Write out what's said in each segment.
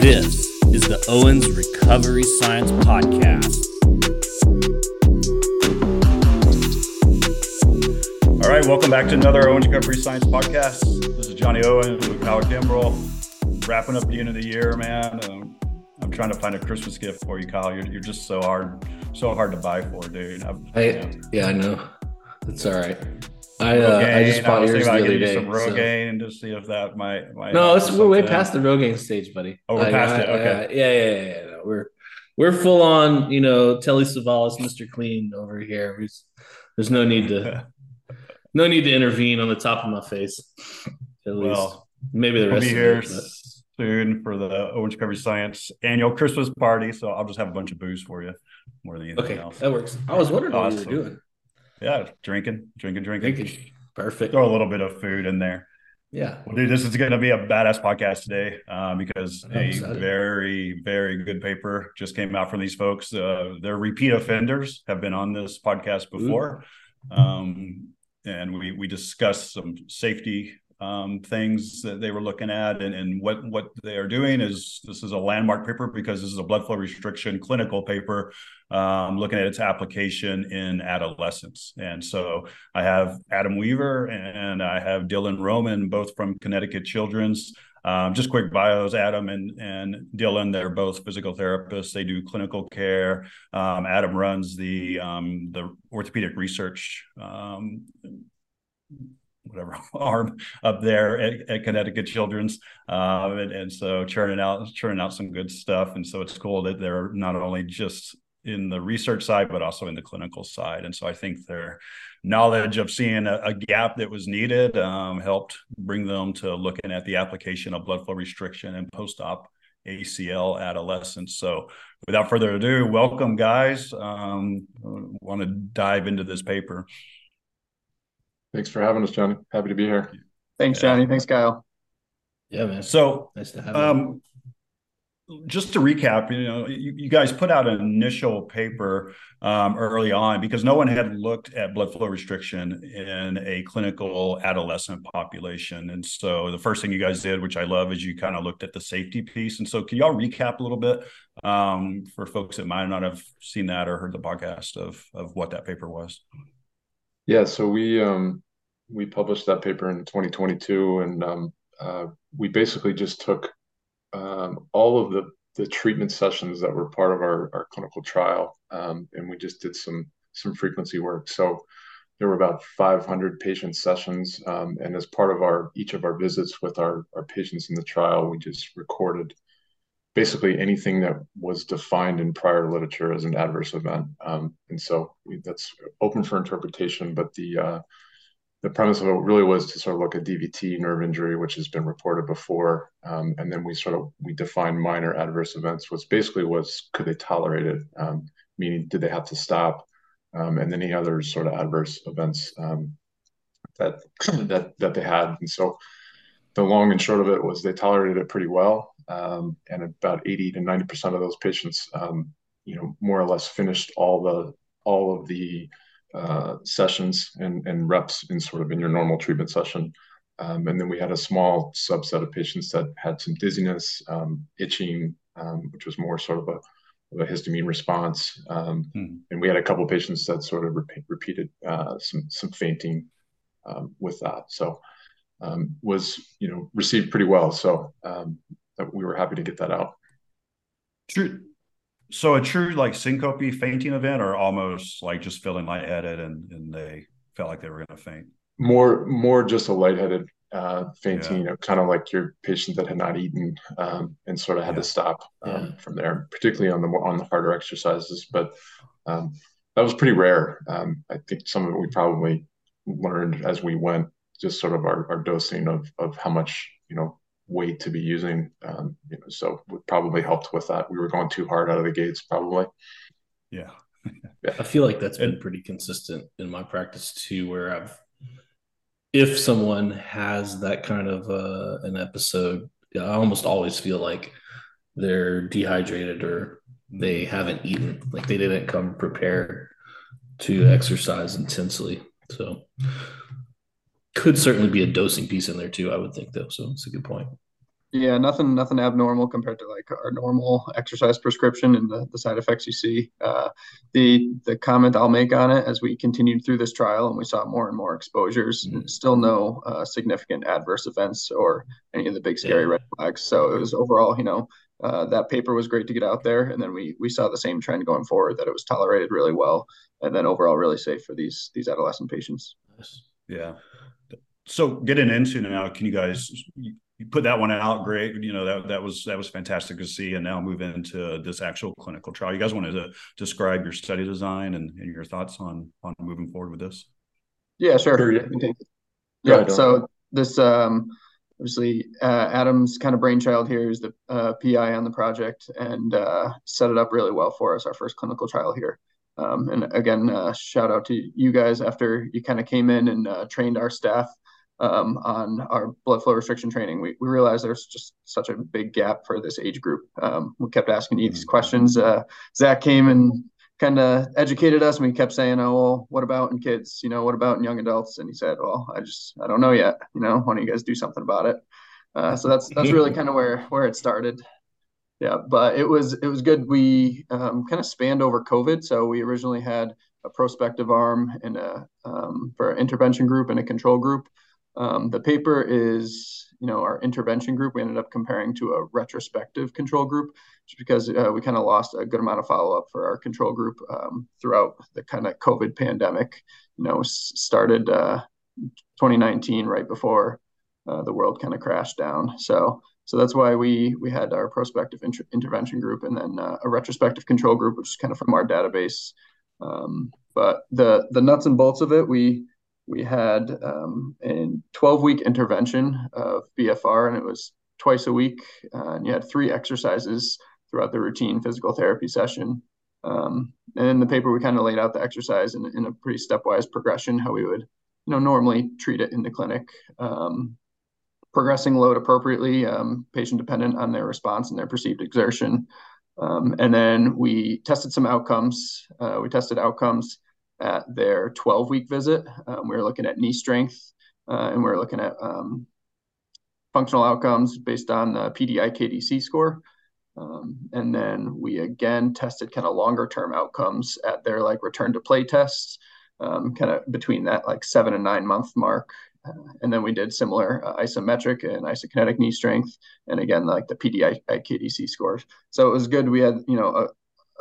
This is the Owens Recovery Science Podcast. All right, welcome back to another Owens Recovery Science Podcast. This is Johnny Owens with Kyle Kimbrell. Wrapping up the end of the year, man. Um, I'm trying to find a Christmas gift for you, Kyle. You're, you're just so hard, so hard to buy for, dude. I'm, I, yeah. yeah, I know. It's all right. I uh, I just bought yours the other day. Some so- and just see if that might. might No, it's, we're way past the Rogaine stage, buddy. Oh, we're past I- it? Okay. I- yeah, yeah, yeah, yeah. No, we're we're full on. You know, Telly Savalas, Mr. Clean over here. We s- there's no need to no need to intervene on the top of my face. At least Well, maybe the We'll rest be of here it. soon for the Owens Recovery Science annual Christmas party. So I'll just have a bunch of booze for you more than anything Okay, else. that works. I was wondering what you Awesome. were doing. Yeah, drinking, drinking, drinking. Drinking. Perfect. Throw a little bit of food in there. Yeah. Well, dude, this is going to be a badass podcast today um, because I'm a excited. very, very good paper just came out from these folks. Uh, they're repeat offenders, have been on this podcast before, um, and we we discussed some safety um, things that they were looking at, and, and what what they are doing is this is a landmark paper because this is a blood flow restriction clinical paper um, looking at its application in adolescence. And so I have Adam Weaver and I have Dylan Roman, both from Connecticut Children's. Um, just quick bios: Adam and and Dylan. They're both physical therapists. They do clinical care. Um, Adam runs the um, the orthopedic research. Whatever arm up there at, at Connecticut Children's, um, and, and so churning out churning out some good stuff. And so it's cool that they're not only just in the research side, but also in the clinical side. And so I think their knowledge of seeing a, a gap that was needed um, helped bring them to looking at the application of blood flow restriction and post-op ACL adolescents. So without further ado, welcome guys. Um, want to dive into this paper. Thanks for having us, Johnny. Happy to be here. Thanks, Yeah. Johnny. Thanks, Kyle. Yeah, man. So Nice to have you. Um, just to recap, you know, you, you guys put out an initial paper um, early on because no one had looked at blood flow restriction in a clinical adolescent population. And so the first thing you guys did, which I love, is you kind of looked at the safety piece. And so can y'all recap a little bit um, for folks that might not have seen that or heard the podcast of of what that paper was? Yeah, so we um, we published that paper in 2022, and um, uh, we basically just took um, all of the the treatment sessions that were part of our our clinical trial, um, and we just did some some frequency work. So there were about 500 patient sessions, um, and as part of our each of our visits with our our patients in the trial, we just recorded basically anything that was defined in prior literature as an adverse event. Um, and so that's open for interpretation, but the uh, the premise of it really was to sort of look at DVT, nerve injury, which has been reported before, um, and then we sort of we defined minor adverse events, which basically was could they tolerate it, um, meaning did they have to stop, um, and any other sort of adverse events um, that that that they had, and so the long and short of it was they tolerated it pretty well, um, and about 80 to 90 percent of those patients, um, you know, more or less finished all the all of the uh, sessions and, and reps in sort of in your normal treatment session. Um, and then we had a small subset of patients that had some dizziness, um, itching, um, which was more sort of a, of a histamine response. Um, Hmm. And we had a couple of patients that sort of repeat, repeated uh, some some fainting um, with that. So um, was you know received pretty well. So um, we were happy to get that out. True. So a true like syncope fainting event, or almost like just feeling lightheaded and and they felt like they were going to faint. More more just a lightheaded uh, fainting, you know, kind of like your patient that had not eaten um, and sort of had Yeah. to stop um, Yeah. from there, particularly on the on the harder exercises. But um, that was pretty rare. Um, I think some of it we probably learned as we went, just sort of our, our dosing of of how much you know weight to be using. Um, you know, so it probably helped with that. We were going too hard out of the gates, probably. Yeah. I feel like that's been pretty consistent in my practice too, where I've, if someone has that kind of uh, an episode, I almost always feel like they're dehydrated or they haven't eaten, like they didn't come prepared to exercise intensely. So, could certainly be a dosing piece in there too. I would think though. So it's a good point. Yeah, nothing nothing abnormal compared to like our normal exercise prescription and the, the side effects you see. Uh, the the comment I'll make on it as we continued through this trial and we saw more and more exposures, mm-hmm. still no uh, significant adverse events or any of the big scary yeah. red flags. So it was overall, you know, uh, that paper was great to get out there, and then we we saw the same trend going forward that it was tolerated really well, and then overall really safe for these these adolescent patients. Yeah. So getting into now, can you guys you put that one out great you know that that was that was fantastic to see. And now move into this actual clinical trial. You guys wanted to describe your study design and, and your thoughts on on moving forward with this? Yeah sure, sure yeah, yeah so this um obviously uh, adam's kind of brainchild here. Is the uh, pi on the project and uh, set it up really well for us our first clinical trial here. Um, and again uh, shout out to you guys after you kind of came in and uh, trained our staff um, on our blood flow restriction training. We, we realized there's just such a big gap for this age group. Um, we kept asking you these mm-hmm. questions. Uh, Zach came and kind of educated us, and we kept saying, "Oh, well, what about in kids? You know, what about in young adults?" And he said, "Well, I just I don't know yet. You know, why don't you guys do something about it?" Uh, so that's that's really kind of where where it started. Yeah, but it was it was good. We um, kind of spanned over COVID. So we originally had a prospective arm and a um, for an intervention group and a control group. Um, the paper is, you know, our intervention group. We ended up comparing to a retrospective control group, just because uh, we kind of lost a good amount of follow up for our control group um, throughout the kind of COVID pandemic. You know, started uh, 2019 right before uh, the world kind of crashed down. So, so that's why we we had our prospective inter- intervention group and then uh, a retrospective control group, which is kind of from our database. Um, but the the nuts and bolts of it, we we had um, a 12 week intervention of BFR, and it was twice a week. Uh, and you had three exercises throughout the routine physical therapy session. Um, and in the paper, we kind of laid out the exercise in, in, a pretty stepwise progression, how we would, you know, normally treat it in the clinic. Um, progressing load appropriately, um, patient dependent on their response and their perceived exertion. Um, and then we tested some outcomes. Uh, we tested outcomes at their 12 week visit. Um, we were looking at knee strength uh, and we were looking at um, functional outcomes based on the Pedi-IKDC score. Um, and then we again tested kind of longer term outcomes at their like return to play tests, um, kind of between that like seven and nine month mark. Uh, and then we did similar uh, isometric and isokinetic knee strength, and again like the Pedi-IKDC scores. So it was good. We had you know a,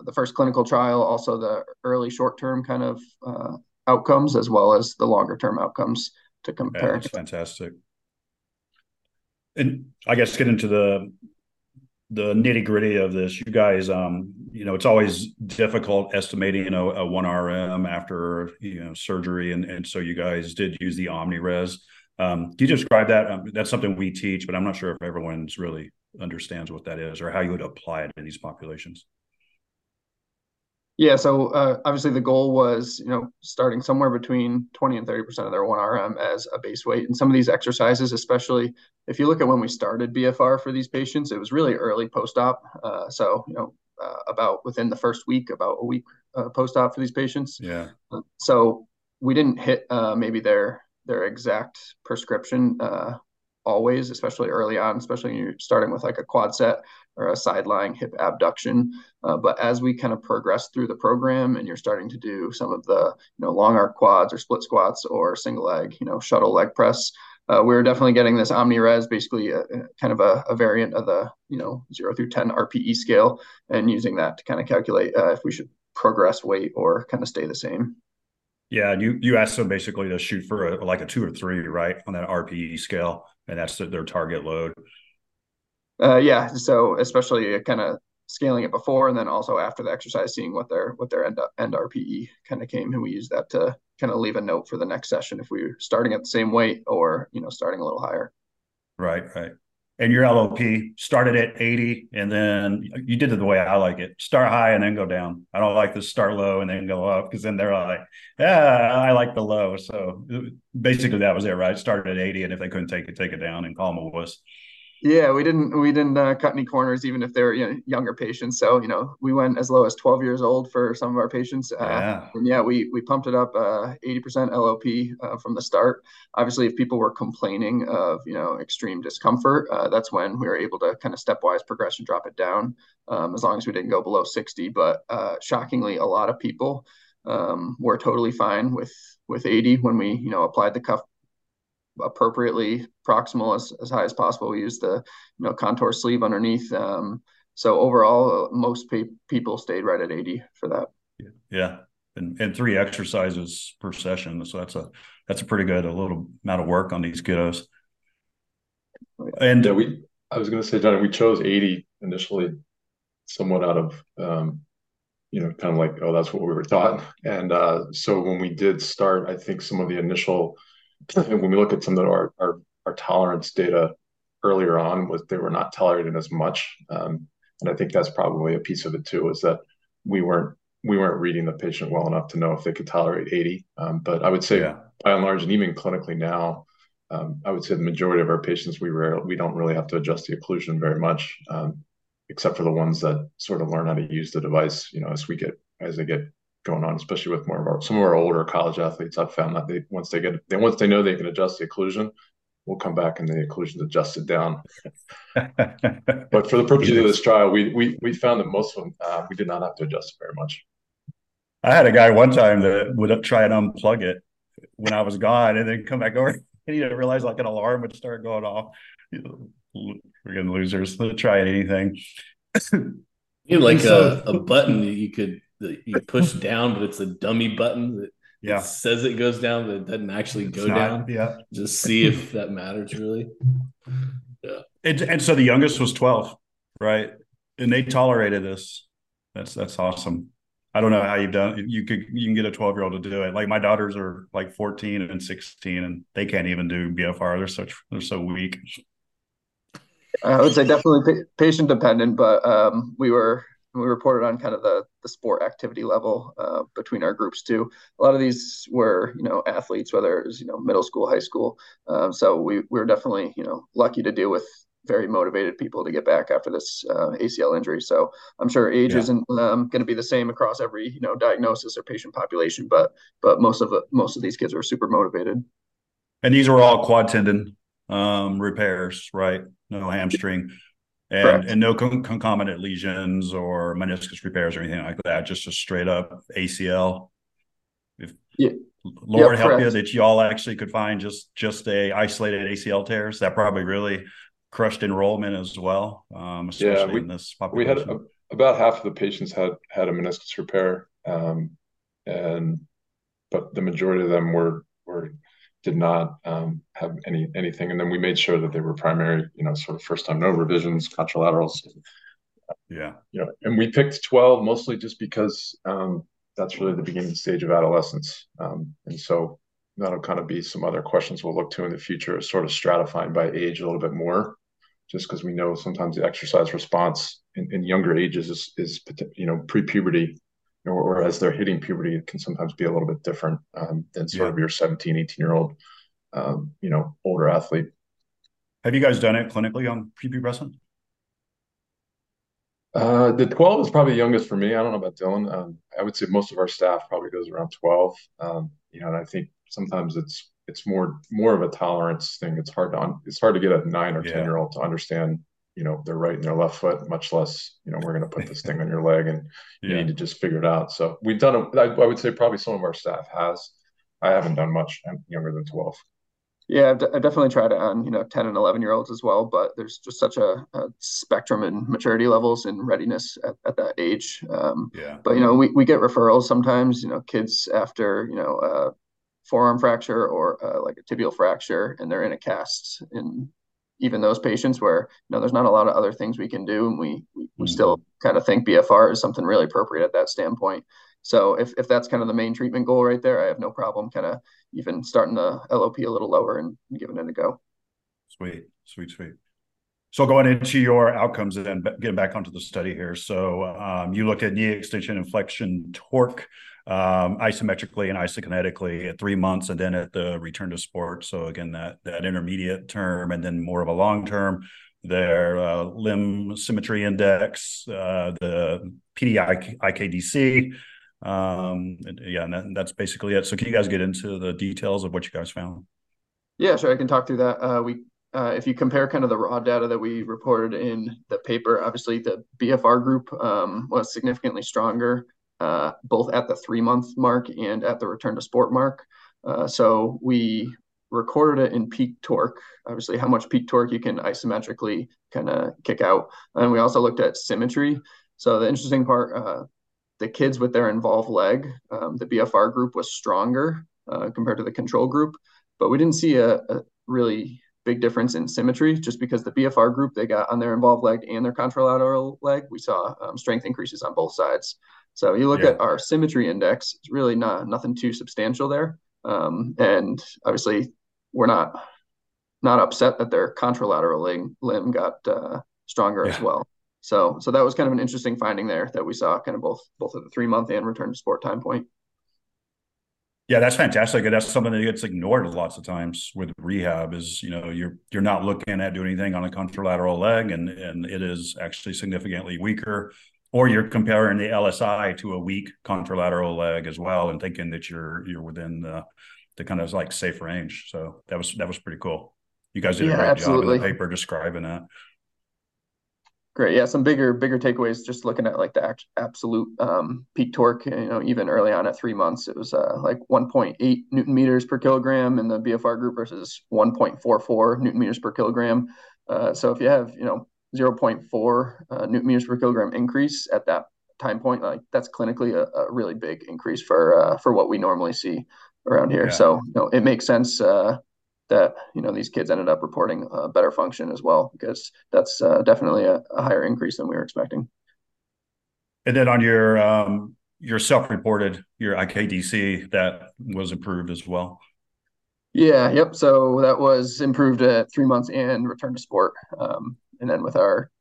the first clinical trial, also the early short term kind of uh, outcomes, as well as the longer term outcomes to compare. Yeah, that's fantastic. And I guess get into the the nitty gritty of this. You guys, um, you know, it's always difficult estimating, you know, a one RM after you know surgery, and and so you guys did use the OmniRes. Um, can you describe that? Um, that's something we teach, but I'm not sure if everyone's really understands what that is or how you would apply it in these populations. Yeah, so uh, obviously the goal was, you know, starting somewhere between 20 and 30% of their 1RM as a base weight. And some of these exercises, especially if you look at when we started BFR for these patients, it was really early post-op. Uh, so, you know, uh, about within the first week, about a week uh, post-op for these patients. Yeah. So we didn't hit uh, maybe their their exact prescription uh, always, especially early on, especially when you're starting with like a quad set or a side lying hip abduction. Uh, but as we kind of progress through the program and you're starting to do some of the, you know, long arc quads or split squats or single leg, you know, shuttle leg press, uh, we are definitely getting this omni-res, basically a, a kind of a, a, variant of the, you know, zero through 10 RPE scale and using that to kind of calculate uh, if we should progress weight or kind of stay the same. Yeah, you you asked them basically to shoot for a, like a two or three, right, on that RPE scale, and that's their target load. Uh, yeah, so especially kind of scaling it before and then also after the exercise, seeing what their what their end up end RPE kind of came, and we use that to kind of leave a note for the next session if we're starting at the same weight or you know starting a little higher. Right, right. And your LOP started at 80, and then you did it the way I like it: start high and then go down. I don't like to start low and then go up because then they're like, "Yeah, I like the low." So basically, that was it, right? Started at 80, and if they couldn't take it, take it down and call them a wuss. Yeah, we didn't we didn't uh, cut any corners, even if they're you know, younger patients. So you know, we went as low as 12 years old for some of our patients. Uh, yeah. And yeah, we we pumped it up uh, 80% LOP uh, from the start. Obviously, if people were complaining of you know extreme discomfort, uh, that's when we were able to kind of stepwise progression drop it down, um, as long as we didn't go below 60. But uh, shockingly, a lot of people um, were totally fine with with 80 when we you know applied the cuff appropriately proximal as, as high as possible. We use the you know contour sleeve underneath. Um, so overall, most pe- people stayed right at 80 for that. Yeah, and, and three exercises per session. So that's a that's a pretty good a little amount of work on these kiddos. And yeah, we I was going to say, Johnny, we chose 80 initially, somewhat out of um, you know, kind of like, oh, that's what we were taught. And uh, so when we did start, I think some of the initial when we look at some of our, our, our tolerance data earlier on was they were not tolerating as much. Um, and I think that's probably a piece of it too, is that we weren't we weren't reading the patient well enough to know if they could tolerate 80. Um, but I would say yeah. by and large, and even clinically now, um, I would say the majority of our patients we rare, we don't really have to adjust the occlusion very much, um, except for the ones that sort of learn how to use the device. You know, as we get as they get going on, especially with more of our some of our older college athletes. I've found that they once they get they once they know they can adjust the occlusion, we'll come back and the occlusion's adjusted down. but for the purposes of this trial, we we we found that most of them uh, we did not have to adjust it very much. I had a guy one time that would try and unplug it when I was gone, and then come back over, and he didn't realize like an alarm would start going off. Freaking losers! They'll try anything. You like so, a, a button you could you push down, but it's a dummy button that yeah. says it goes down, but it doesn't actually go not, down. Yeah. Just see if that matters really. Yeah. And, and so the youngest was 12, right? And they tolerated this. That's that's awesome. I don't know how you've done you could you can get a 12 year old to do it. Like my daughters are like 14 and 16 and they can't even do BFR. They're such they're so weak. I would say definitely patient dependent, but um, we were we reported on kind of the the sport activity level uh, between our groups too. A lot of these were you know athletes, whether it was you know middle school, high school. Um, so we we were definitely you know lucky to deal with very motivated people to get back after this uh, ACL injury. So I'm sure age yeah. isn't um, going to be the same across every you know diagnosis or patient population, but but most of most of these kids are super motivated. And these were all quad tendon um, repairs, right? No hamstring and and no con- concomitant lesions or meniscus repairs or anything like that. Just a straight up ACL. If yeah. Lord yep, help correct. you that y'all actually could find just just a isolated ACL tears, that probably really crushed enrollment as well. Um, yeah, we, we had a, about half of the patients had had a meniscus repair, um, and but the majority of them were were did not um, have any anything. And then we made sure that they were primary, you know, sort of first time no revisions, contralaterals. Yeah. You know, and we picked 12 mostly just because um, that's really the beginning stage of adolescence. Um, and so that'll kind of be some other questions we'll look to in the future, sort of stratifying by age a little bit more, just because we know sometimes the exercise response in, in younger ages is, is, you know, pre puberty or, or, as they're hitting puberty, it can sometimes be a little bit different um, than sort yeah. of your 17, 18 year old, um, you know, older athlete. Have you guys done it clinically on prepubescent? Uh, the 12 is probably youngest for me. I don't know about Dylan. Um, I would say most of our staff probably goes around 12. Um, you know, and I think sometimes it's it's more more of a tolerance thing. It's hard to it's hard to get a nine or yeah. ten year old to understand you know their right and their left foot much less you know we're going to put this thing on your leg and you need to just figure it out. So we've done it I, would say probably some of our staff has. I haven't done much i'm younger than 12 yeah I've, d- I've definitely tried it on you know 10 and 11 year olds as well but there's just such a, a spectrum in maturity levels and readiness at, at that age. Um, yeah. but you know we, we get referrals sometimes you know kids after you know uh, forearm fracture or uh, like a tibial fracture and they're in a cast in even those patients where you know there's not a lot of other things we can do and we we, mm-hmm. still kind of think bfr is something really appropriate at that standpoint. So if, if that's kind of the main treatment goal right there i have no problem kind of even starting the lop a little lower and giving it a go. Sweet sweet sweet. So going into your outcomes and getting back onto the study here. So um, you looked at knee extension inflection, torque um, isometrically and isokinetically at three months, and then at the return to sport. So again, that that intermediate term, and then more of a long term. their uh, limb symmetry index, uh, the PD IKDC. Um, and, yeah, and that, that's basically it. So, can you guys get into the details of what you guys found? Yeah, sure. I can talk through that. Uh, we, uh, if you compare kind of the raw data that we reported in the paper, obviously the BFR group um, was significantly stronger, uh, both at the three month mark and at the return to sport mark. Uh, so we recorded it in peak torque, obviously how much peak torque you can isometrically kind of kick out. And we also looked at symmetry. So the interesting part, uh, the kids with their involved leg, um, the BFR group was stronger uh, compared to the control group, but we didn't see a, a, really big difference in symmetry just because the BFR group they got on their involved leg and their contralateral leg, we saw um, strength increases on both sides. So you look yeah. at our symmetry index, it's really not nothing too substantial there. Um, and obviously we're not not upset that their contralateral limb, limb got uh, stronger yeah. as well. So so that was kind of an interesting finding there that we saw kind of both both at the three month and return to sport time point. Yeah, that's fantastic. And that's something that gets ignored lots of times with rehab is, you know, you're you're not looking at doing anything on a contralateral leg and and it is actually significantly weaker. Or you're comparing the LSI to a weak contralateral leg as well and thinking that you're you're within the the kind of like safe range. So that was that was pretty cool. You guys did yeah, a great absolutely. job in the paper describing that. Great. Yeah, some bigger bigger takeaways. Just looking at like the absolute um, peak torque. You know, even early on at three months, it was uh, like 1.8 newton meters per kilogram in the BFR group versus 1.44 newton meters per kilogram. Uh, so if you have you know 0.4 uh, newton meters per kilogram increase at that time point, like that's clinically a, a really big increase for uh, for what we normally see around here. Yeah. So you know, it makes sense uh, that you know these kids ended up reporting a better function as well because that's uh, definitely a, a, higher increase than we were expecting. And then on your um, your self-reported your IKDC that was improved as well. Yeah. Yep. So that was improved at three months and return to sport. Um, and then with our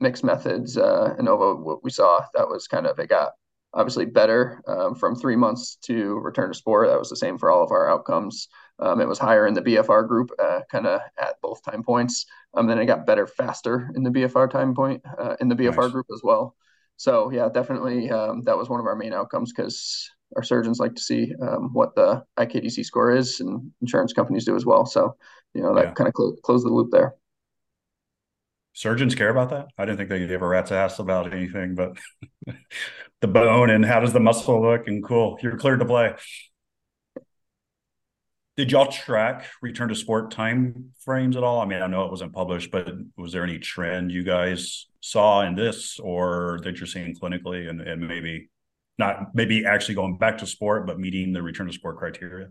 mixed methods, uh, ANOVA, what we saw that was kind of it got obviously better um, from three months to return to sport. That was the same for all of our outcomes. Um, it was higher in the BFR group, uh, kind of at both time points. Um, then it got better faster in the BFR time point uh, in the BFR nice. group as well. So yeah, definitely um, that was one of our main outcomes because our surgeons like to see um, what the IKDC score is, and insurance companies do as well. So you know that yeah. kind of cl- closed the loop there surgeons care about that. I didn't think they gave a rat's ass about anything, but the bone and how does the muscle look and cool. You're cleared to play. Did y'all track return to sport time frames at all? I mean, I know it wasn't published, but was there any trend you guys saw in this or that you're seeing clinically and, and maybe not maybe actually going back to sport, but meeting the return to sport criteria?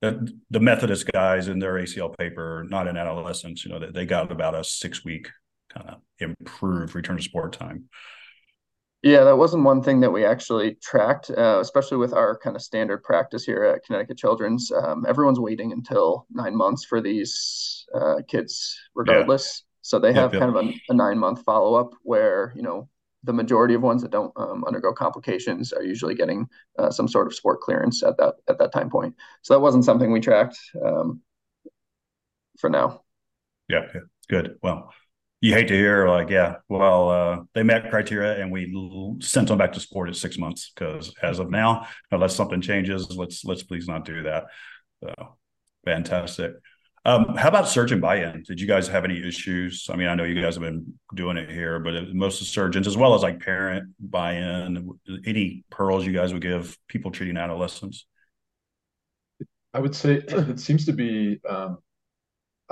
The, Methodist guys in their ACL paper, not in adolescents, you know, they, they got about a six week kind of improve return to sport time? Yeah, that wasn't one thing that we actually tracked, uh, especially with our kind of standard practice here at Connecticut Children's. Um, everyone's waiting until nine months for these uh, kids, regardless. Yeah. So they have yep, kind of a, a nine month follow up where, you know, the majority of ones that don't um, undergo complications are usually getting uh, some sort of sport clearance at that at that time point. So that wasn't something we tracked um, for now. Yeah, yeah, good. Well, you hate to hear like, yeah, well, uh, they met criteria and we sent them back to sport at six months because as of now, unless something changes, let's let's please not do that. So fantastic. Um, how about surgeon buy-in? Did you guys have any issues? I mean, I know you guys have been doing it here, but most of the surgeons, as well as like parent buy-in, any pearls you guys would give people treating adolescents? I would say it seems to be um,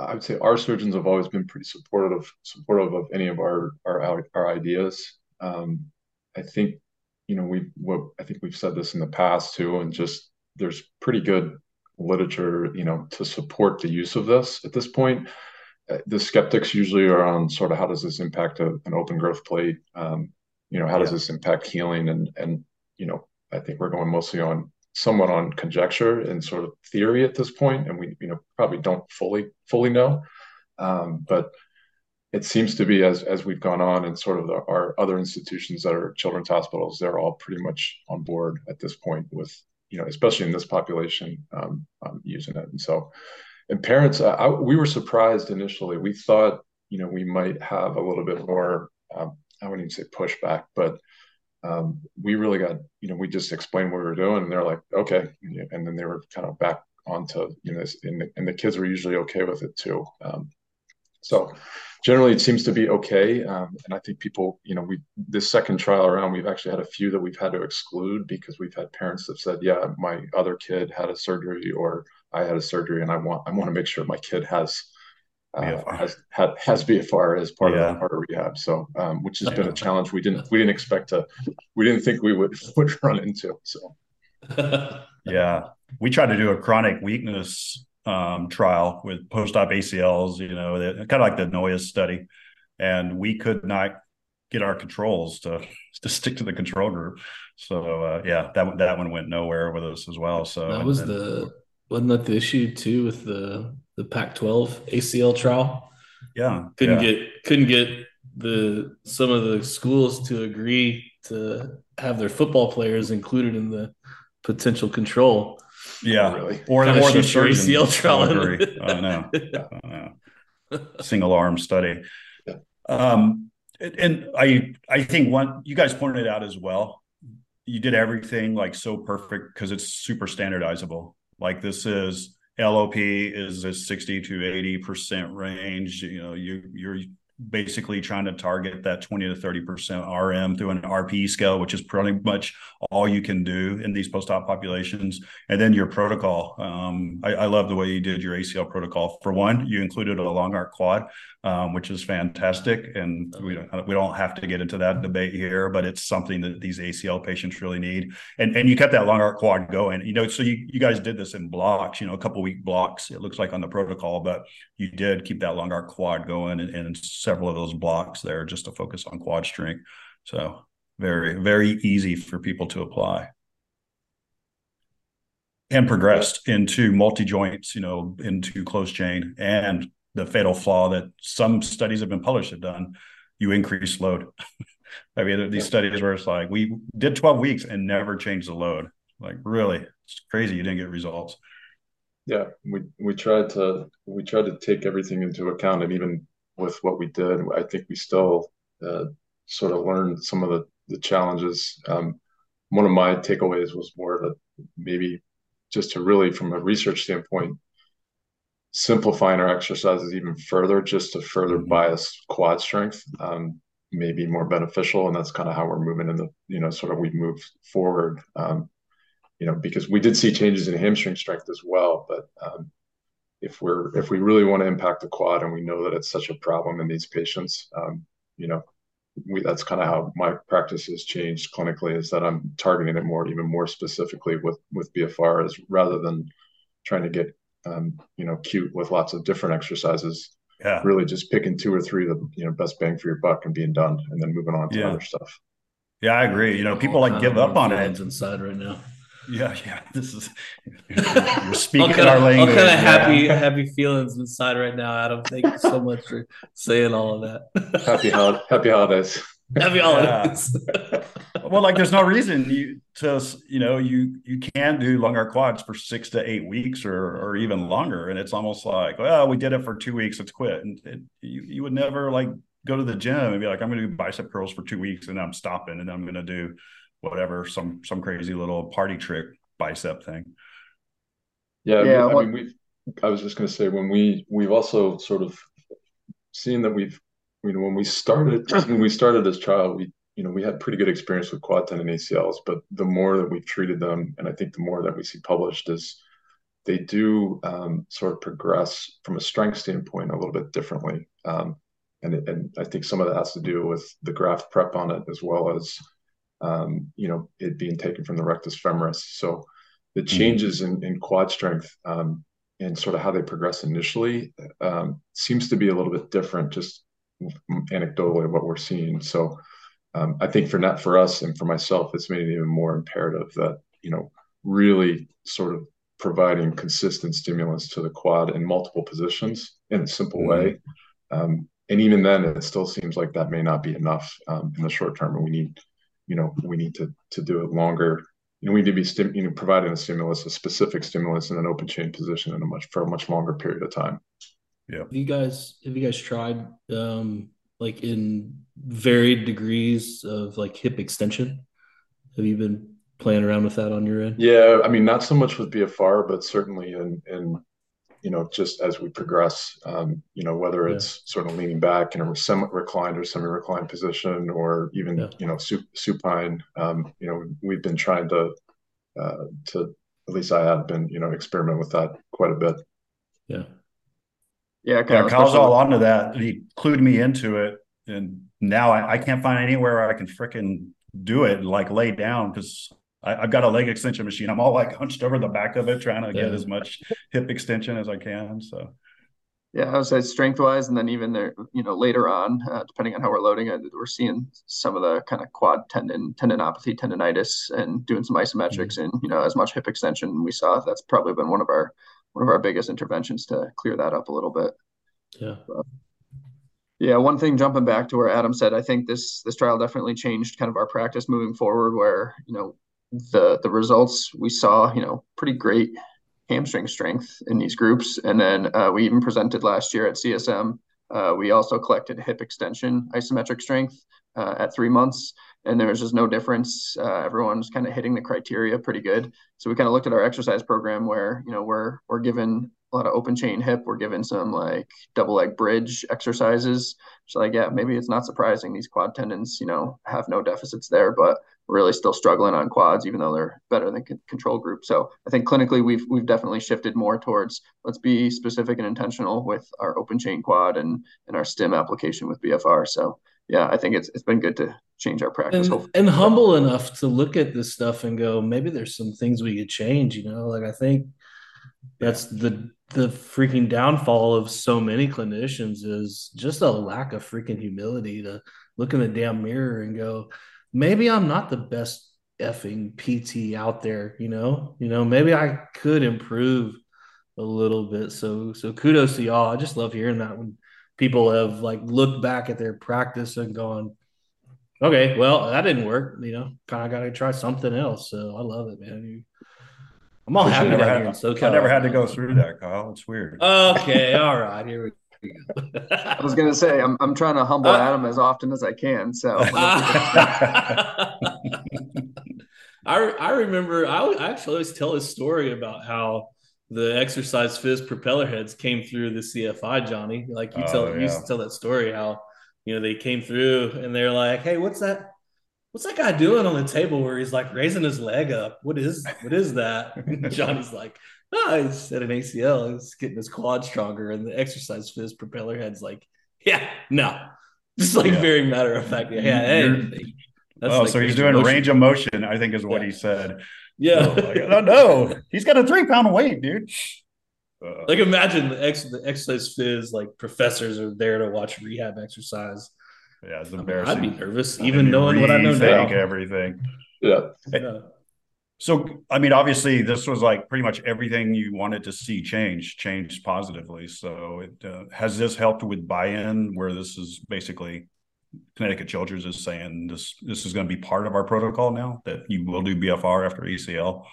I would say our surgeons have always been pretty supportive supportive of any of our our our ideas. Um, I think you know we what I think we've said this in the past too, and just there's pretty good literature you know to support the use of this at this point. Uh, the skeptics usually are on sort of how does this impact a, an open growth plate? Um, you know, how does this impact healing? And and you know, I think we're going mostly on somewhat on conjecture and sort of theory at this point, and we you know probably don't fully fully know. Um, but it seems to be as as we've gone on and sort of the, our other institutions that are children's hospitals, they're all pretty much on board at this point with you know especially in this population um, um, using it. And so, and parents, uh, I, we were surprised initially. We thought you know, we might have a little bit more, um, I wouldn't even say pushback, but um, we really got, you know, we just explained what we were doing, and they're like, okay, and then they were kind of back onto, you know, and the, and the kids were usually okay with it too. Um, so generally, it seems to be okay, um, and I think people, you know, we this second trial around, we've actually had a few that we've had to exclude because we've had parents that said, yeah, my other kid had a surgery or I had a surgery, and I want I want to make sure my kid has uh, has had has BFR as part yeah. of part of rehab. So, um, which has yeah. been a challenge we didn't we didn't expect to we didn't think we would would run into. So, yeah, we tried to do a chronic weakness um, trial with post-op ACLs. You know, kind of like the Noyes study, and we could not get our controls to to stick to the control group. So uh, yeah, that that one went nowhere with us as well. So that was the wasn't that the issue too with the the Pac-12 ACL trial. Yeah, couldn't yeah. get couldn't get the some of the schools to agree to have their football players included in the potential control. Yeah, really. or, or the ACL trial. I know. I know. Single arm study. Yeah. Um, and I I think one you guys pointed out as well. You did everything like so perfect because it's super standardizable. Like this is LOP is a 60 to 80% range. You know, you you're basically trying to target that 20 to 30% RM through an RPE scale, which is pretty much all you can do in these post-op populations. And then your protocol. Um, I, I, love the way you did your ACL protocol. For one, you included a long arc quad, um, which is fantastic. And we don't, we don't have to get into that debate here, but it's something that these ACL patients really need. And and you kept that long arc quad going. You know, so you, you guys did this in blocks, you know, a couple week blocks, it looks like on the protocol, but you did keep that long arc quad going and, and several of those blocks there just to focus on quad strength. So very, very easy for people to apply and progressed into multi joints, you know, into closed chain and the fatal flaw that some studies have been published have done, you increase load. I mean, these studies where it's like we did 12 weeks and never changed the load. Like, really, it's crazy you didn't get results. Yeah, we we tried to we tried to take everything into account, and even with what we did, I think we still uh, sort of learned some of the the challenges. Um, one of my takeaways was more that maybe just to really, from a research standpoint, simplifying our exercises even further just to further mm-hmm. bias quad strength um, may be more beneficial and that's kind of how we're moving in the you know sort of we've moved forward um, you know because we did see changes in hamstring strength as well but um, if we're if we really want to impact the quad and we know that it's such a problem in these patients um, you know we, that's kind of how my practice has changed clinically is that I'm targeting it more even more specifically with with BFR as rather than trying to get um, you know, cute with lots of different exercises. Yeah. Really just picking two or three of the, you know, best bang for your buck and being done and then moving on to yeah. other stuff. Yeah, I agree. You know, people like give up on it. inside right now. Yeah, yeah. This is you're speaking kinda, our language. All kind of happy, happy feelings inside right now, Adam. Thank you so much for saying all of that. happy hol- happy holidays. Happy holidays. Yeah. well, like there's no reason you to you know you you can do long arc quads for six to eight weeks or or even longer, and it's almost like well we did it for two weeks, let's quit. And it, you you would never like go to the gym and be like I'm going to do bicep curls for two weeks and I'm stopping and I'm going to do whatever some some crazy little party trick bicep thing. Yeah, yeah. I mean, we. I was just going to say when we we've also sort of seen that we've you know when we started when we started this trial we you know we had pretty good experience with quad tendon ACLs but the more that we've treated them and I think the more that we see published is they do um, sort of progress from a strength standpoint a little bit differently um, and and I think some of that has to do with the graft prep on it as well as um, you know it being taken from the rectus femoris so the mm-hmm. changes in, in quad strength um, and sort of how they progress initially um, seems to be a little bit different just anecdotally what we're seeing. So um, I think for not for us and for myself, it's made it even more imperative that you know really sort of providing consistent stimulus to the quad in multiple positions in a simple mm-hmm. way. Um, and even then, it still seems like that may not be enough um, in the short term, and we need, you know, we need to to do it longer. You know, we need to be stim- you know, providing a stimulus, a specific stimulus in an open chain position in a much for a much longer period of time. Yeah. Have you guys have you guys tried um like in varied degrees of like hip extension? Have you been playing around with that on your end? Yeah, I mean, not so much with BFR, but certainly in in you know just as we progress, um, you know whether it's yeah. sort of leaning back in a semi reclined or semi reclined position, or even yeah. you know supine. Um, you know, we've been trying to uh, to at least I have been you know experiment with that quite a bit. Yeah. Yeah, Kyle, yeah, Kyle's all onto that. He clued me into it, and now I, I can't find anywhere I can freaking do it, like lay down, because I, have got a leg extension machine. I'm all like hunched over the back of it, trying to get as much hip extension as I can. So, yeah, I would say strength wise, and then even there, you know, later on, uh, depending on how we're loading it, we're seeing some of the kind of quad tendon, tendinopathy, tendonitis, and doing some isometrics, mm-hmm. and you know, as much hip extension we saw. That's probably been one of our one of our biggest interventions to clear that up a little bit. Yeah. But, yeah, one thing jumping back to where Adam said, I think this this trial definitely changed kind of our practice moving forward. Where you know the the results we saw, you know, pretty great hamstring strength in these groups. And then uh, we even presented last year at CSM. Uh, we also collected hip extension isometric strength uh, at three months, and there was just no difference. Uh, everyone's kind of hitting the criteria pretty good. So we kind of looked at our exercise program where you know we're we're given a lot of open chain hip. We're given some like double leg bridge exercises. So like, yeah, maybe it's not surprising these quad tendons, you know, have no deficits there, but we're really still struggling on quads, even though they're better than control group. So I think clinically we've we've definitely shifted more towards let's be specific and intentional with our open chain quad and and our stim application with BFR. So yeah, I think it's it's been good to change our practice. And, and humble enough to look at this stuff and go, maybe there's some things we could change. You know, like I think that's the the freaking downfall of so many clinicians is just a lack of freaking humility to look in the damn mirror and go, maybe I'm not the best effing PT out there, you know, you know, maybe I could improve a little bit. So, so kudos to y'all. I just love hearing that when people have like looked back at their practice and gone, okay, well, that didn't work, you know, kind of got to try something else. So I love it, man. You, I'm all happy never had, I never had to go through that, Kyle. It's weird. Okay, all right, here we go. I was gonna say I'm I'm trying to humble uh, Adam as often as I can. So I I remember I, actually always tell a story about how the exercise phys propeller heads came through the CFI, Johnny. Like you tell oh, yeah. you used to tell that story how you know they came through and they're like, hey, what's that? What's that guy doing on the table where he's like raising his leg up? What is what is that? Johnny's like, oh, he's at an ACL. He's getting his quad stronger, and the exercise phys propeller head's like, yeah, no, just like yeah. very matter of fact. Yeah, hey, that's oh, like so he's doing motion. range of motion. I think is what yeah. he said. Yeah, so, like, no, no, he's got a three pound weight, dude. Uh, like imagine the, ex- the exercise phys like professors are there to watch rehab exercise. Yeah, it's embarrassing. I mean, I'd be nervous, even knowing what I know now. Everything. Yeah. yeah. So, I mean, obviously, this was like pretty much everything you wanted to see change, changed positively. So, it, uh, has this helped with buy-in, where this is basically Connecticut Children's is saying this this is going to be part of our protocol now that you will do BFR after ACL?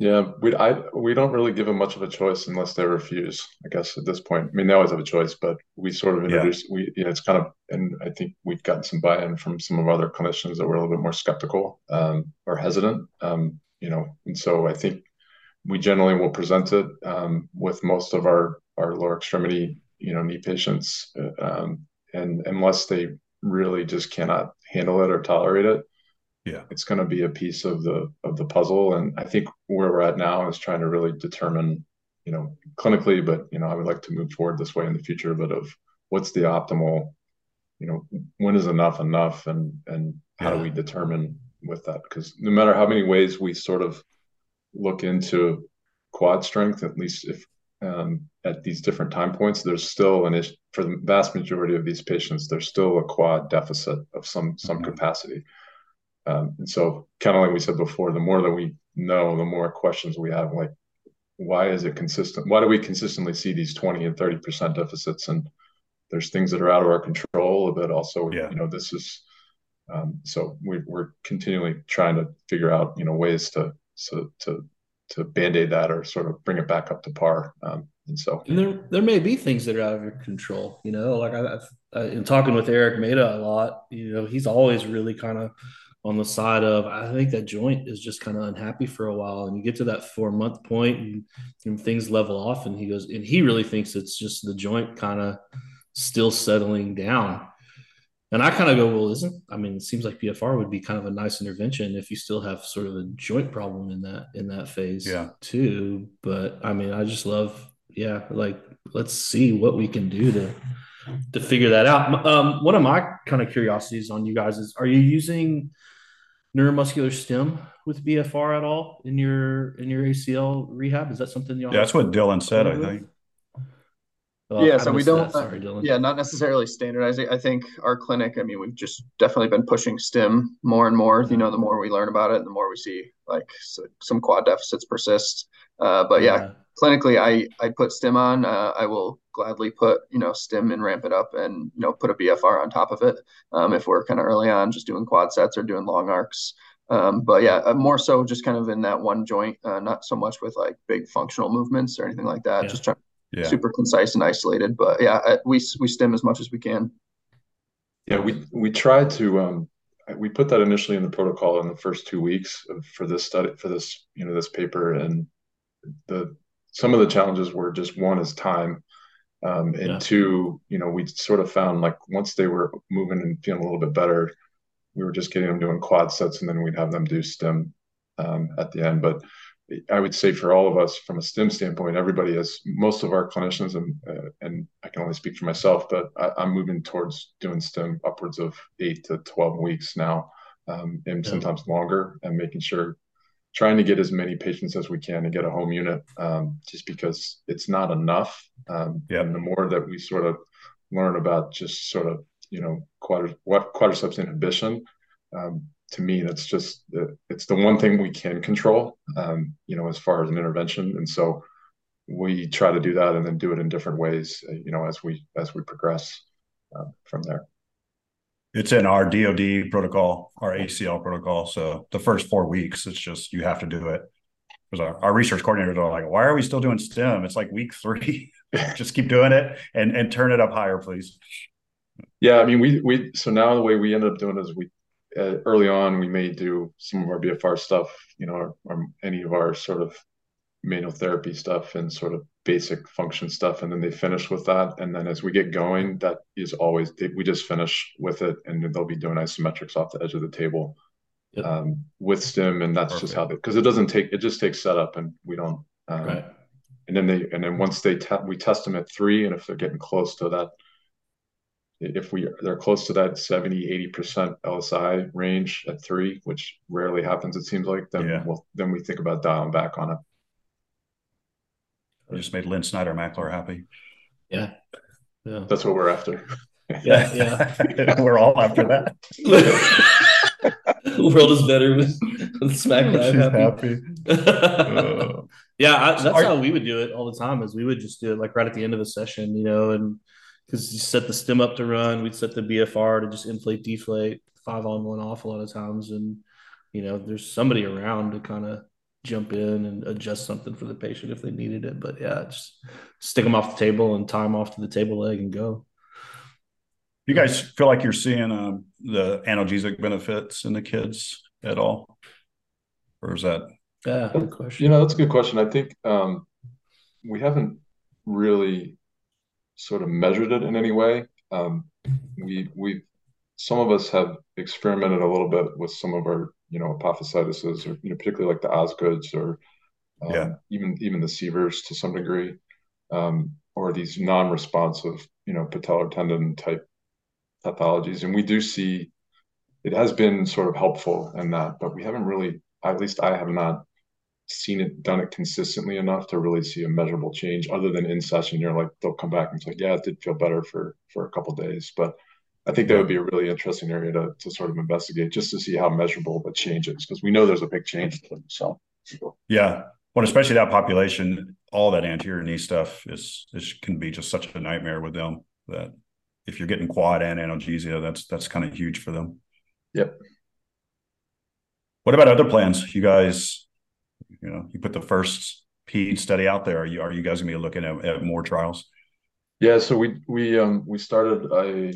Yeah, we I we don't really give them much of a choice unless they refuse. I guess at this point, I mean they always have a choice, but we sort of introduce yeah. we you know it's kind of and I think we've gotten some buy-in from some of other clinicians that were a little bit more skeptical um, or hesitant. Um, you know, and so I think we generally will present it um, with most of our our lower extremity you know knee patients, uh, um, and unless they really just cannot handle it or tolerate it, yeah it's going to be a piece of the of the puzzle and i think where we're at now is trying to really determine you know clinically but you know i would like to move forward this way in the future but of what's the optimal you know when is enough enough and and how yeah. do we determine with that because no matter how many ways we sort of look into quad strength at least if um, at these different time points there's still an issue for the vast majority of these patients there's still a quad deficit of some some mm-hmm. capacity um, and so, kind of like we said before, the more that we know, the more questions we have. Like, why is it consistent? Why do we consistently see these 20 and 30 percent deficits? And there's things that are out of our control, but also, yeah. you know, this is. Um, so we, are continually trying to figure out, you know, ways to to to to band-aid that or sort of bring it back up to par. Um, And so, and there there may be things that are out of your control. You know, like I, I in talking with Eric Maida a lot. You know, he's always really kind of on the side of I think that joint is just kind of unhappy for a while, and you get to that four month point, and, and things level off, and he goes, and he really thinks it's just the joint kind of still settling down. And I kind of go, well, isn't I mean, it seems like BFR would be kind of a nice intervention if you still have sort of a joint problem in that in that phase, yeah. too. But I mean, I just love, yeah, like let's see what we can do to to figure that out. Um, one of my kind of curiosities on you guys is: Are you using neuromuscular stim with BFR at all in your in your ACL rehab? Is that something you? Yeah, that's what Dylan said. I think. Well, yeah, so we don't. Sorry, Dylan. Yeah, not necessarily standardizing. I think our clinic. I mean, we've just definitely been pushing stim more and more. You know, the more we learn about it, the more we see like so, some quad deficits persist. Uh, but yeah. yeah. clinically, I I put stim on. Uh, I will gladly put you know stim and ramp it up, and you know put a BFR on top of it um, if we're kind of early on, just doing quad sets or doing long arcs. Um, but yeah, uh, more so just kind of in that one joint, uh, not so much with like big functional movements or anything like that. Yeah. Just trying yeah. super concise and isolated. But yeah, we we stim as much as we can. Yeah, we we tried to um, we put that initially in the protocol in the first two weeks of, for this study for this you know this paper and the some of the challenges were just one is time um, and yeah. two you know we sort of found like once they were moving and feeling a little bit better we were just getting them doing quad sets and then we'd have them do stim um, at the end but I would say for all of us from a stim standpoint, everybody has most of our clinicians, and uh, and I can only speak for myself, but I, am moving towards doing stim upwards of eight to twelve weeks now, um, and yeah. sometimes longer, and making sure trying to get as many patients as we can to get a home unit, um, just because it's not enough. Um, yeah. And the more that we sort of learn about just sort of you know quadri- what quadriceps inhibition, um, to me, that's just the, it's the one thing we can control, um, you know, as far as an intervention. And so we try to do that and then do it in different ways, uh, you know, as we as we progress uh, from there. It's in our DoD protocol, our ACL protocol. So the first four weeks, it's just you have to do it. Because our, our research coordinators are like, "Why are we still doing stim? It's like week three. just keep doing it and and turn it up higher, please." Yeah, I mean, we we so now the way we ended up doing is we uh, early on, we may do some of our BFR stuff, you know, or, or, any of our sort of manual therapy stuff and sort of basic function stuff, and then they finish with that. And then as we get going, that is always we just finish with it, and they'll be doing isometrics off the edge of the table yep. um, with stim, and that's Perfect. just how they because it doesn't take it just takes setup, and we don't. Um, right. And then they and then once they te- we test them at three, and if they're getting close to that if we they're close to that 70 80% lsi range at three which rarely happens it seems like then yeah. we'll then we think about dialing back on it I just made Lynn Snyder-Mackler happy. Yeah. Yeah. That's what we're after. Yeah yeah. We're all after that. The world is better with, with smack happy, happy. Uh, yeah I, that's how we would do it all the time is we would just do it like right at the end of the session you know and because you set the stim up to run, we'd set the BFR to just inflate, deflate, five on, one off a lot of times. And, you know, there's somebody around to kind of jump in and adjust something for the patient if they needed it. But yeah, just stick them off the table and tie them off to the table leg and go. You guys feel like you're seeing um, the analgesic benefits in the kids at all? Or is that? Yeah, good question. You know, that's a good question. I think um, we haven't really sort of measured it in any way. Um, we we some of us have experimented a little bit with some of our you know apophysitis or you know particularly like the Osgoods or um, yeah. even even the Sever's to some degree, um, or these non-responsive you know patellar tendon type pathologies, and we do see it has been sort of helpful in that, but we haven't really, at least I have not seen it done it consistently enough to really see a measurable change other than in session you're like they'll come back and it's like yeah it did feel better for for a couple days but i think that would be a really interesting area to, to sort of investigate just to see how measurable the change is because we know there's a big change to them. so yeah well especially that population all that anterior knee stuff is, is can be just such a nightmare with them that if you're getting quad and analgesia that's that's kind of huge for them yep what about other plans you guys you know, you put the first ped study out there? Are you are you guys gonna be looking at, at more trials? Yeah, so we we um we started a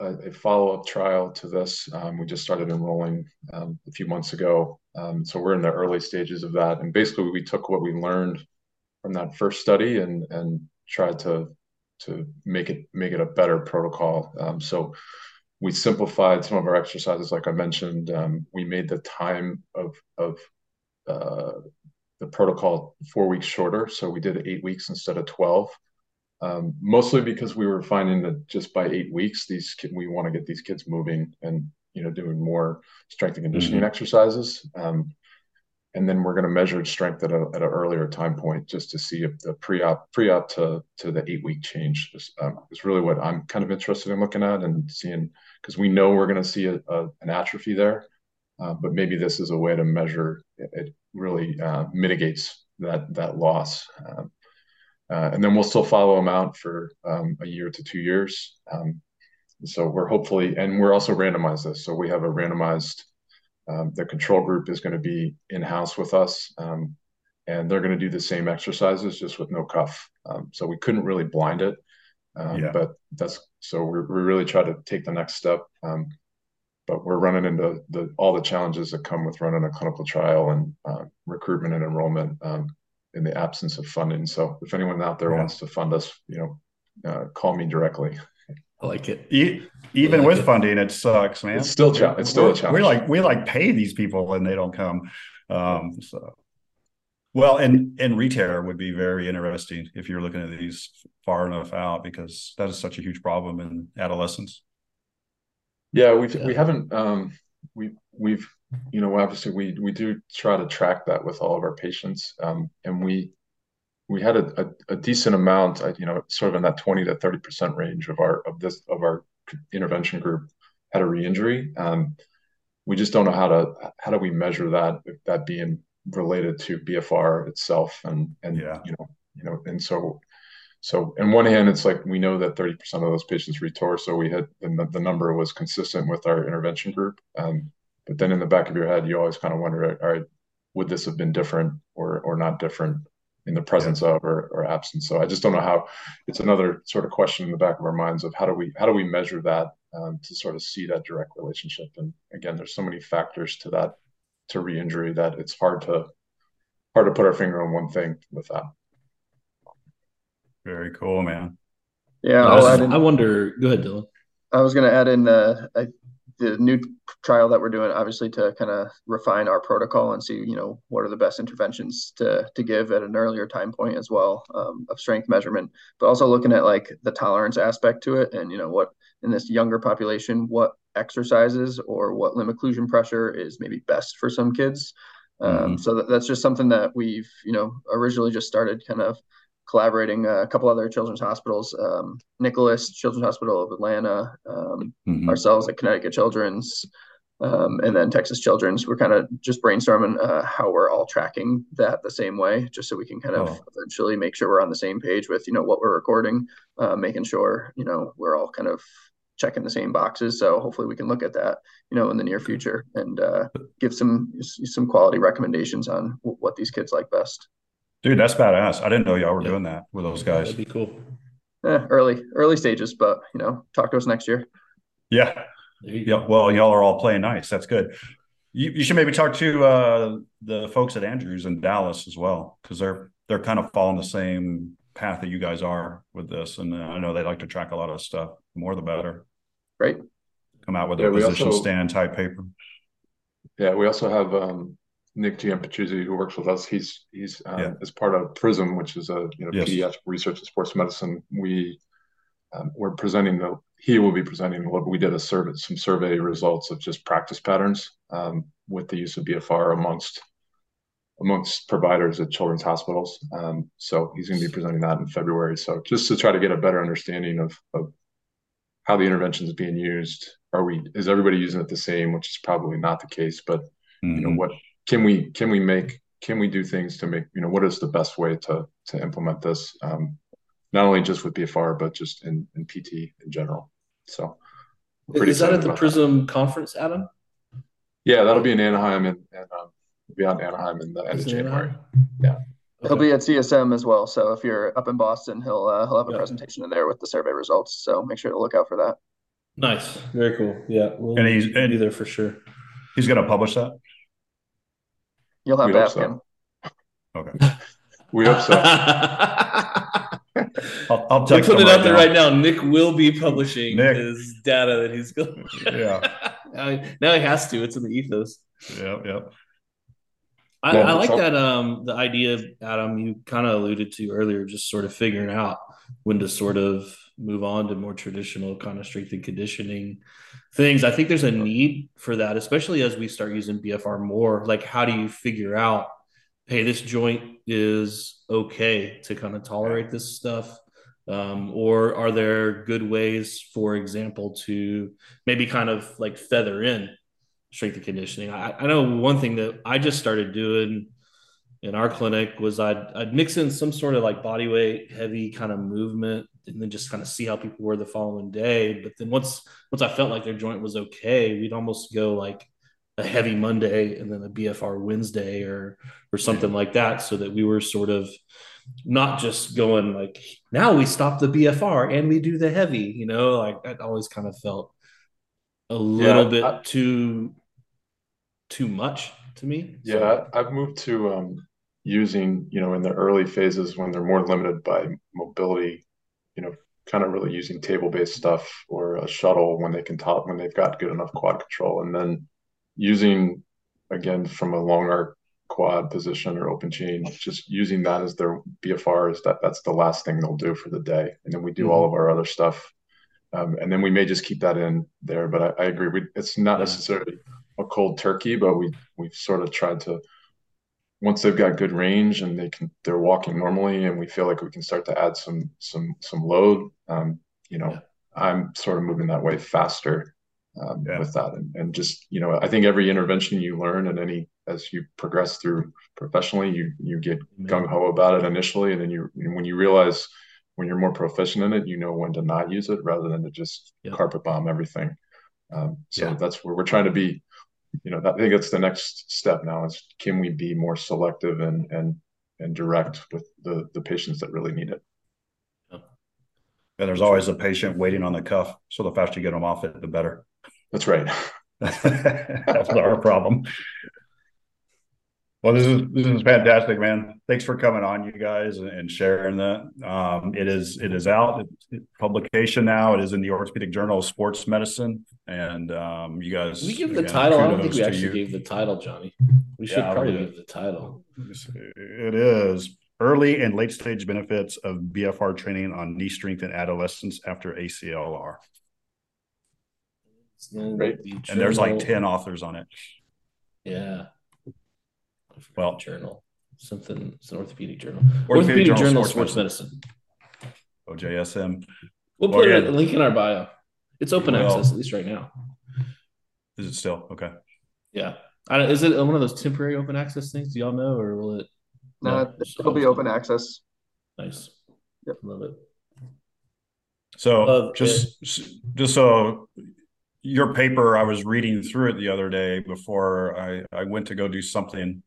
a, a follow up trial to this. Um, we just started enrolling um, a few months ago, um, so we're in the early stages of that. And basically, we took what we learned from that first study and and tried to to make it make it a better protocol. Um, so we simplified some of our exercises, like I mentioned. Um, we made the time of of uh, the protocol four weeks shorter, so we did eight weeks instead of twelve um, mostly because we were finding that just by eight weeks, these kid, we want to get these kids moving and you know doing more strength and conditioning mm-hmm. exercises. Um, and then we're going to measure strength at a at an earlier time point just to see if the pre-op pre-op to to the eight week change is, um, is really what I'm kind of interested in looking at and seeing because we know we're going to see a, a, an atrophy there, uh, but maybe this is a way to measure it, it really uh, mitigates that that loss. Um, uh, and then we'll still follow them out for um, a year to two years. Um, so we're hopefully, and we're also randomized this. So we have a randomized, um, the control group is going to be in house with us, um, and they're going to do the same exercises just with no cuff. Um, so we couldn't really blind it, um, yeah. but that's so we we really try to take the next step. but we're running into the all the challenges that come with running a clinical trial and uh, recruitment and enrollment in the absence of funding. So if anyone out there yeah. wants to fund us, you know, uh, call me directly. I like it. even like with it. funding, it sucks, man. It's still cha- it's still we're, a challenge. We like we like pay these people and they don't come. Um, so well, and and retail would be very interesting if you're looking at these far enough out because that is such a huge problem in adolescence. Yeah, we've yeah. we haven't um, we we've you know, obviously we we do try to track that with all of our patients, um, and we we had a, a, a, decent amount, you know, sort of in that twenty to thirty percent range of our of this of our intervention group had a re-injury. Um, we just don't know how to how do we measure that that being related to BFR itself, and and yeah. you know you know, and so so in one hand, it's like we know that 30% of those patients retore. So we had the, the number was consistent with our intervention group. Um, but then in the back of your head, you always kind of wonder, all right, would this have been different or or not different in the presence yeah. of or, or absence? So I just don't know how. It's another sort of question in the back of our minds of how do we how do we measure that um, to sort of see that direct relationship? And again, there's so many factors to that to re-injury that it's hard to hard to put our finger on one thing with that. Very cool, man. Yeah, I, I wonder. Go ahead, Dylan. I was going to add in. Uh, I the new trial that we're doing obviously to kind of refine our protocol and see you know what are the best interventions to to give at an earlier time point as well um, of strength measurement but also looking at like the tolerance aspect to it and you know what in this younger population what exercises or what limb occlusion pressure is maybe best for some kids um, mm-hmm. so that, that's just something that we've you know originally just started kind of collaborating uh, a couple other children's hospitals, um, Nicklaus Children's Hospital of Atlanta, um, mm-hmm. ourselves at Connecticut Children's, um, and then Texas Children's. We're kind of just brainstorming uh, how we're all tracking that the same way, just so we can kind of oh. eventually make sure we're on the same page with you know what we're recording, uh, making sure you know we're all kind of checking the same boxes. So hopefully we can look at that you know in the near future and uh, give some some quality recommendations on w- what these kids like best. Dude, that's badass. I didn't know y'all were yeah. doing that with those guys. That'd be cool. Yeah, early, early stages, but you know, talk to us next year. Yeah. Yeah. Well, y'all are all playing nice. That's good. You, you should maybe talk to uh, the folks at Andrews in Dallas as well, because they're they're kind of following the same path that you guys are with this, and uh, I know they like to track a lot of stuff. The more, the better. Right. Come out with yeah, a position also, stand type paper. Yeah, we also have um, Nick Giampetruzzi, who works with us, he's he's um, yeah. as part of PRISM, which is a you know yes. pediatric research in sports medicine. We um, we're presenting the he will be presenting what we did a survey some survey results of just practice patterns um, with the use of BFR amongst amongst providers at children's hospitals. Um, so he's going to be presenting that in February. So just to try to get a better understanding of, of how the intervention is being used. Are we is everybody using it the same? Which is probably not the case, but you know mm-hmm. what can we can we make can we do things to make you know what is the best way to to implement this um, not only just with BFR but just in, in PT in general. So is that at the Prism that. conference, Adam? Yeah, that'll be in Anaheim and, and um, be on Anaheim in the end of January. Anaheim? Yeah. He'll be at CSM as well. So if you're up in Boston, he'll uh, he'll have a yeah. presentation in there with the survey results. So make sure to look out for that. Nice, very cool. Yeah, we'll and he's and be there for sure. He's going to publish that. You'll have we to ask so. him. Okay. we hope so. I'll, I'll put it right out there now. right now. Nick will be publishing Nick. his data that he's going. Yeah. now, he, now he has to. It's in the ethos. Yep. Yep. I, I like that um the idea Adam you kind of alluded to earlier, just sort of figuring out when to sort of move on to more traditional kind of strength and conditioning things. I think there's a need for that, especially as we start using BFR more. Like, how do you figure out, hey, this joint is okay to kind of tolerate this stuff? Um, or are there good ways, for example, to maybe kind of like feather in strength and conditioning? I, I know one thing that I just started doing in our clinic was I'd, I'd mix in some sort of like body weight, heavy kind of movement, and then just kind of see how people were the following day. But then once once I felt like their joint was okay, we'd almost go like a heavy Monday and then a BFR Wednesday or or something like that, so that we were sort of not just going like now we stop the BFR and we do the heavy, you know, like i always kind of felt a little yeah, bit I, too too much to me. Yeah, so. I've moved to um, using, you know, in the early phases when they're more limited by mobility, you know, kind of really using table-based stuff or a shuttle when they can top when they've got good enough quad control, and then using again from a long arc quad position or open chain, just using that as their BFR is that that's the last thing they'll do for the day, and then we do mm-hmm. all of our other stuff. Um, and then we may just keep that in there, but I, I agree. We, it's not necessarily a cold turkey, but we we've sort of tried to once they've got good range and they can they're walking normally and we feel like we can start to add some some some load um, you know yeah. i'm sort of moving that way faster um, yeah. with that and, and just you know i think every intervention you learn and any as you progress through professionally you you get gung-ho about it initially and then you when you realize when you're more proficient in it you know when to not use it rather than to just yeah. carpet bomb everything um, so that's where we're trying to be you know, I think that's the next step now is can we be more selective and and and direct with the the patients that really need it. And there's always a patient waiting on the cuff. So the faster you get them off it, the better. That's right. That's our problem. Well, this is this is fantastic, man. Thanks for coming on, you guys, and sharing that. Um, it is it is out it's publication now. It is in the Orthopedic Journal of Sports Medicine, and um, you guys. we give again, the title. I don't think we actually you. gave the title, Johnny. We should yeah, probably give the title. It is early and late stage benefits of BFR training on knee strength in adolescents after ACLR. Right. and there's like ten authors on it. Yeah well journal. Something it's an orthopedic journal. Orthopedic, orthopedic journal, sports, sports medicine. medicine. ojsm we'll put a link in our bio. It's open well, access at least right now. Is it still? Okay. Yeah. Is it one of those temporary open access things? Do y'all know or will it uh, no, no it'll be open access. Nice. Yep. Love it. So love just it. just so your paper i was reading through it the other day before i i went to go do something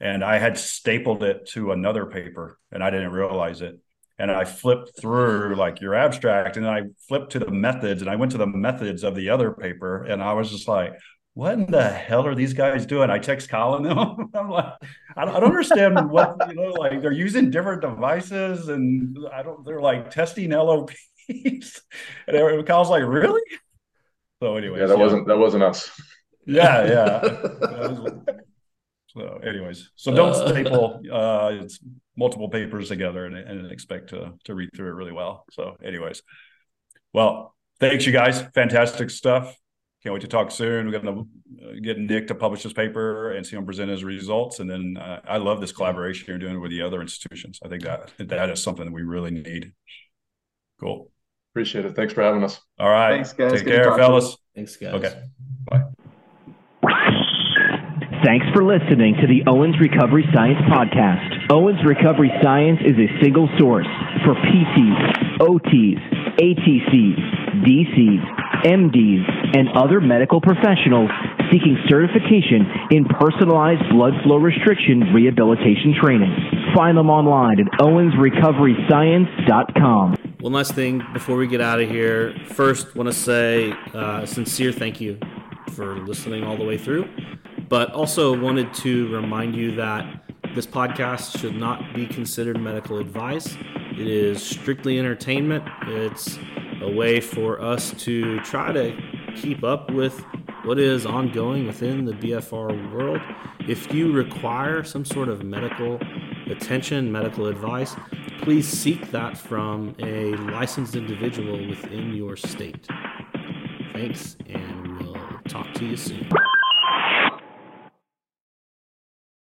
and I had stapled it to another paper and I didn't realize it. And I flipped through like your abstract and I flipped to the methods and I went to the methods of the other paper and I was just like, what in the hell are these guys doing? I text Colin them. I'm like, I don't, I don't understand what, you know, like they're using different devices and I don't, they're like testing LOPs. and Colin's like, really? So anyway. Yeah, that yeah. wasn't, that wasn't us. Yeah. Yeah. So, anyways, so don't uh, staple uh, it's multiple papers together and, and expect to to read through it really well. So, anyways, well, thanks you guys, fantastic stuff. Can't wait to talk soon. We're going to uh, get Nick to publish his paper and see him present his results. And then uh, I love this collaboration you're doing with the other institutions. I think that that is something that we really need. Cool. Appreciate it. Thanks for having us. All right. Thanks, guys. Take Good care, fellas. Thanks, guys. Okay. Thanks for listening to the Owens Recovery Science Podcast. Owens Recovery Science is a single source for PTs, OTs, ATCs, DCs, MDs, and other medical professionals seeking certification in personalized blood flow restriction rehabilitation training. Find them online at owensrecoveryscience.com. One last thing before we get out of here. First, want to say uh, sincere thank you for listening all the way through, but also wanted to remind you that this podcast should not be considered medical advice. It is strictly entertainment. It's a way for us to try to keep up with what is ongoing within the BFR world. If you require some sort of medical attention, medical advice, please seek that from a licensed individual within your state. Thanks, and we'll talk to you soon.